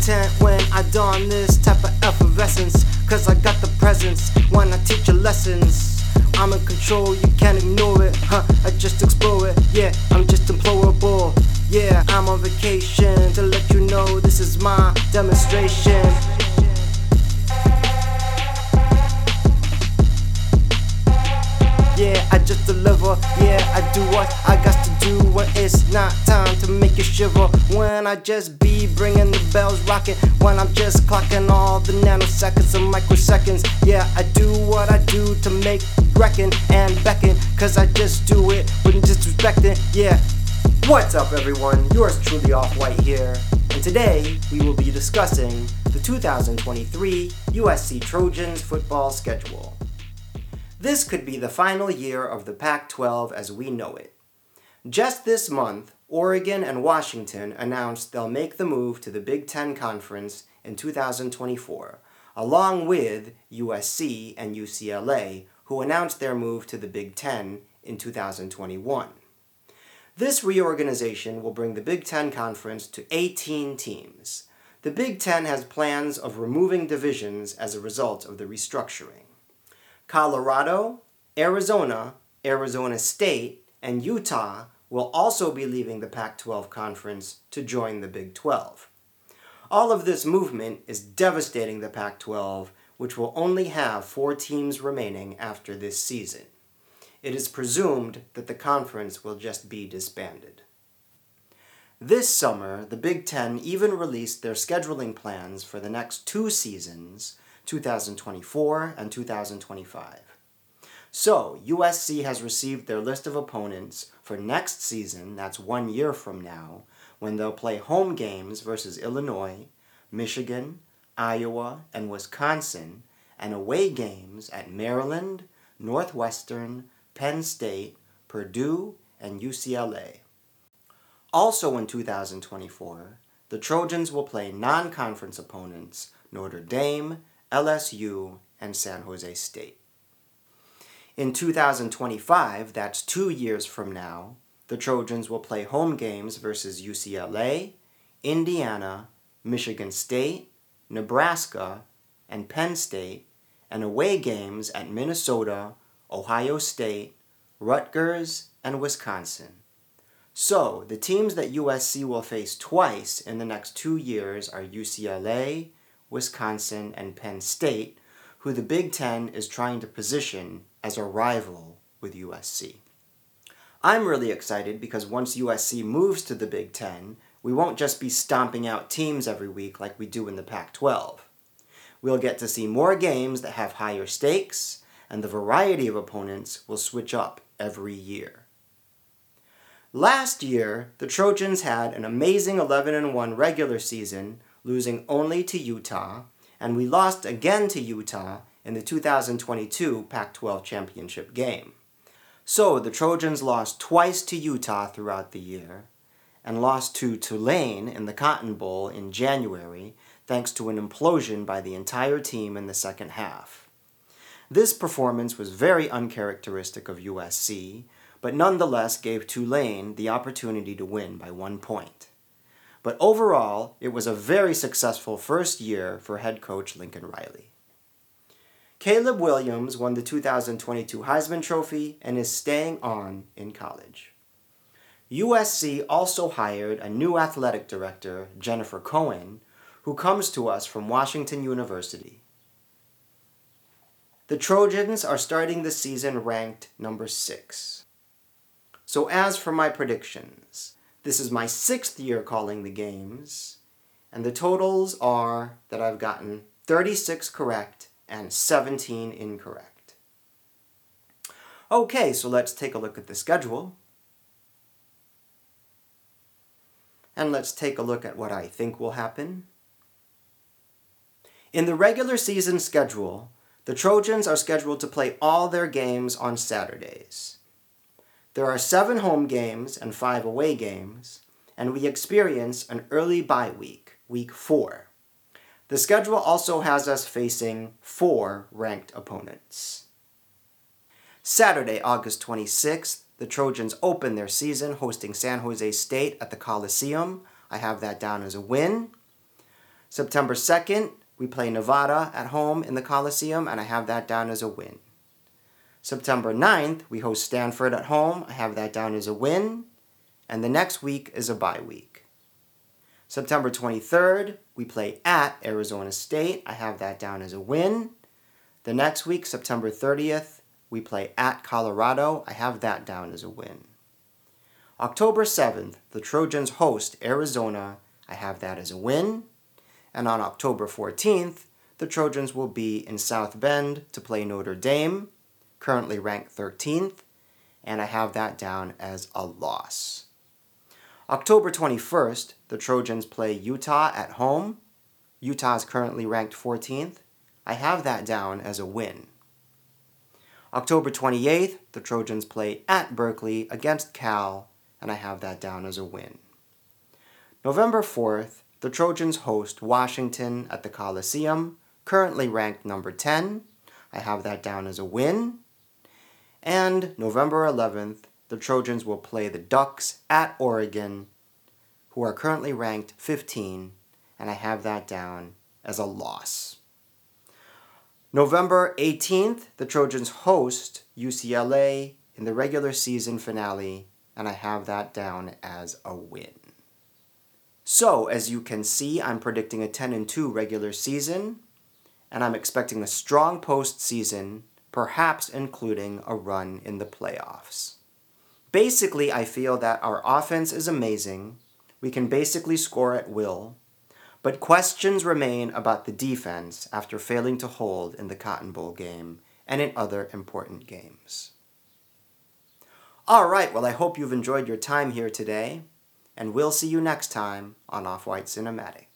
content when I don this type of effervescence. Cause I got the presence when I teach you lessons. I'm in control, you can't ignore it, huh? I just explore it, yeah, I'm just implorable. Yeah, I'm on vacation to let you know this is my demonstration. Yeah, I just deliver. Yeah, I do what I shiver. When I just be bringing the bells rocking. When I'm just clocking all the nanoseconds and microseconds. Yeah, I do what I do to make reckon and beckon. Cause I just do it with disrespecting. Yeah. What's up, everyone? Yours truly, Offwhyte here. And today we will be discussing the 2023 USC Trojans football schedule. This could be the final year of the Pac 12 as we know it. Just this month, Oregon and Washington announced they'll make the move to the Big Ten Conference in 2024, along with USC and UCLA, who announced their move to the Big Ten in 2021. This reorganization will bring the Big Ten Conference to 18 teams. The Big Ten has plans of removing divisions as a result of the restructuring. Colorado, Arizona, Arizona State, and Utah will also be leaving the Pac 12 conference to join the Big 12. All of this movement is devastating the Pac 12, which will only have four teams remaining after this season. It is presumed that the conference will just be disbanded. This summer, the Big Ten even released their scheduling plans for the next two seasons 2024 and 2025. So, USC has received their list of opponents for next season, that's one year from now, when they'll play home games versus Illinois, Michigan, Iowa, and Wisconsin, and away games at Maryland, Northwestern, Penn State, Purdue, and UCLA. Also in 2024, the Trojans will play non conference opponents Notre Dame, LSU, and San Jose State. In 2025, that's two years from now, the Trojans will play home games versus UCLA, Indiana, Michigan State, Nebraska, and Penn State, and away games at Minnesota, Ohio State, Rutgers, and Wisconsin. So, the teams that USC will face twice in the next two years are UCLA, Wisconsin, and Penn State, who the Big Ten is trying to position as a rival with USC. I'm really excited because once USC moves to the Big Ten, we won't just be stomping out teams every week like we do in the Pac 12. We'll get to see more games that have higher stakes, and the variety of opponents will switch up every year. Last year, the Trojans had an amazing 11 1 regular season losing only to Utah, and we lost again to Utah in the 2022 Pac 12 championship game. So the Trojans lost twice to Utah throughout the year, and lost to Tulane in the Cotton Bowl in January thanks to an implosion by the entire team in the second half. This performance was very uncharacteristic of USC, but nonetheless gave Tulane the opportunity to win by one point. But overall, it was a very successful first year for head coach Lincoln Riley. Caleb Williams won the 2022 Heisman Trophy and is staying on in college. USC also hired a new athletic director, Jennifer Cohen, who comes to us from Washington University. The Trojans are starting the season ranked number six. So, as for my predictions, this is my sixth year calling the games, and the totals are that I've gotten 36 correct and 17 incorrect. Okay, so let's take a look at the schedule. And let's take a look at what I think will happen. In the regular season schedule, the Trojans are scheduled to play all their games on Saturdays. There are seven home games and five away games, and we experience an early bye week, week four. The schedule also has us facing four ranked opponents. Saturday, August 26th, the Trojans open their season hosting San Jose State at the Coliseum. I have that down as a win. September 2nd, we play Nevada at home in the Coliseum, and I have that down as a win. September 9th, we host Stanford at home. I have that down as a win. And the next week is a bye week. September 23rd, we play at Arizona State. I have that down as a win. The next week, September 30th, we play at Colorado. I have that down as a win. October 7th, the Trojans host Arizona. I have that as a win. And on October 14th, the Trojans will be in South Bend to play Notre Dame, currently ranked 13th, and I have that down as a loss. October 21st, the Trojans play Utah at home. Utah is currently ranked 14th. I have that down as a win. October 28th, the Trojans play at Berkeley against Cal, and I have that down as a win. November 4th, the Trojans host Washington at the Coliseum, currently ranked number 10. I have that down as a win. And November 11th, the Trojans will play the Ducks at Oregon, who are currently ranked 15, and I have that down as a loss. November 18th, the Trojans host UCLA in the regular season finale, and I have that down as a win. So, as you can see, I'm predicting a 10 and 2 regular season, and I'm expecting a strong postseason, perhaps including a run in the playoffs. Basically, I feel that our offense is amazing. We can basically score at will, but questions remain about the defense after failing to hold in the Cotton Bowl game and in other important games. All right, well, I hope you've enjoyed your time here today and we'll see you next time on Offwhyte Cinematic.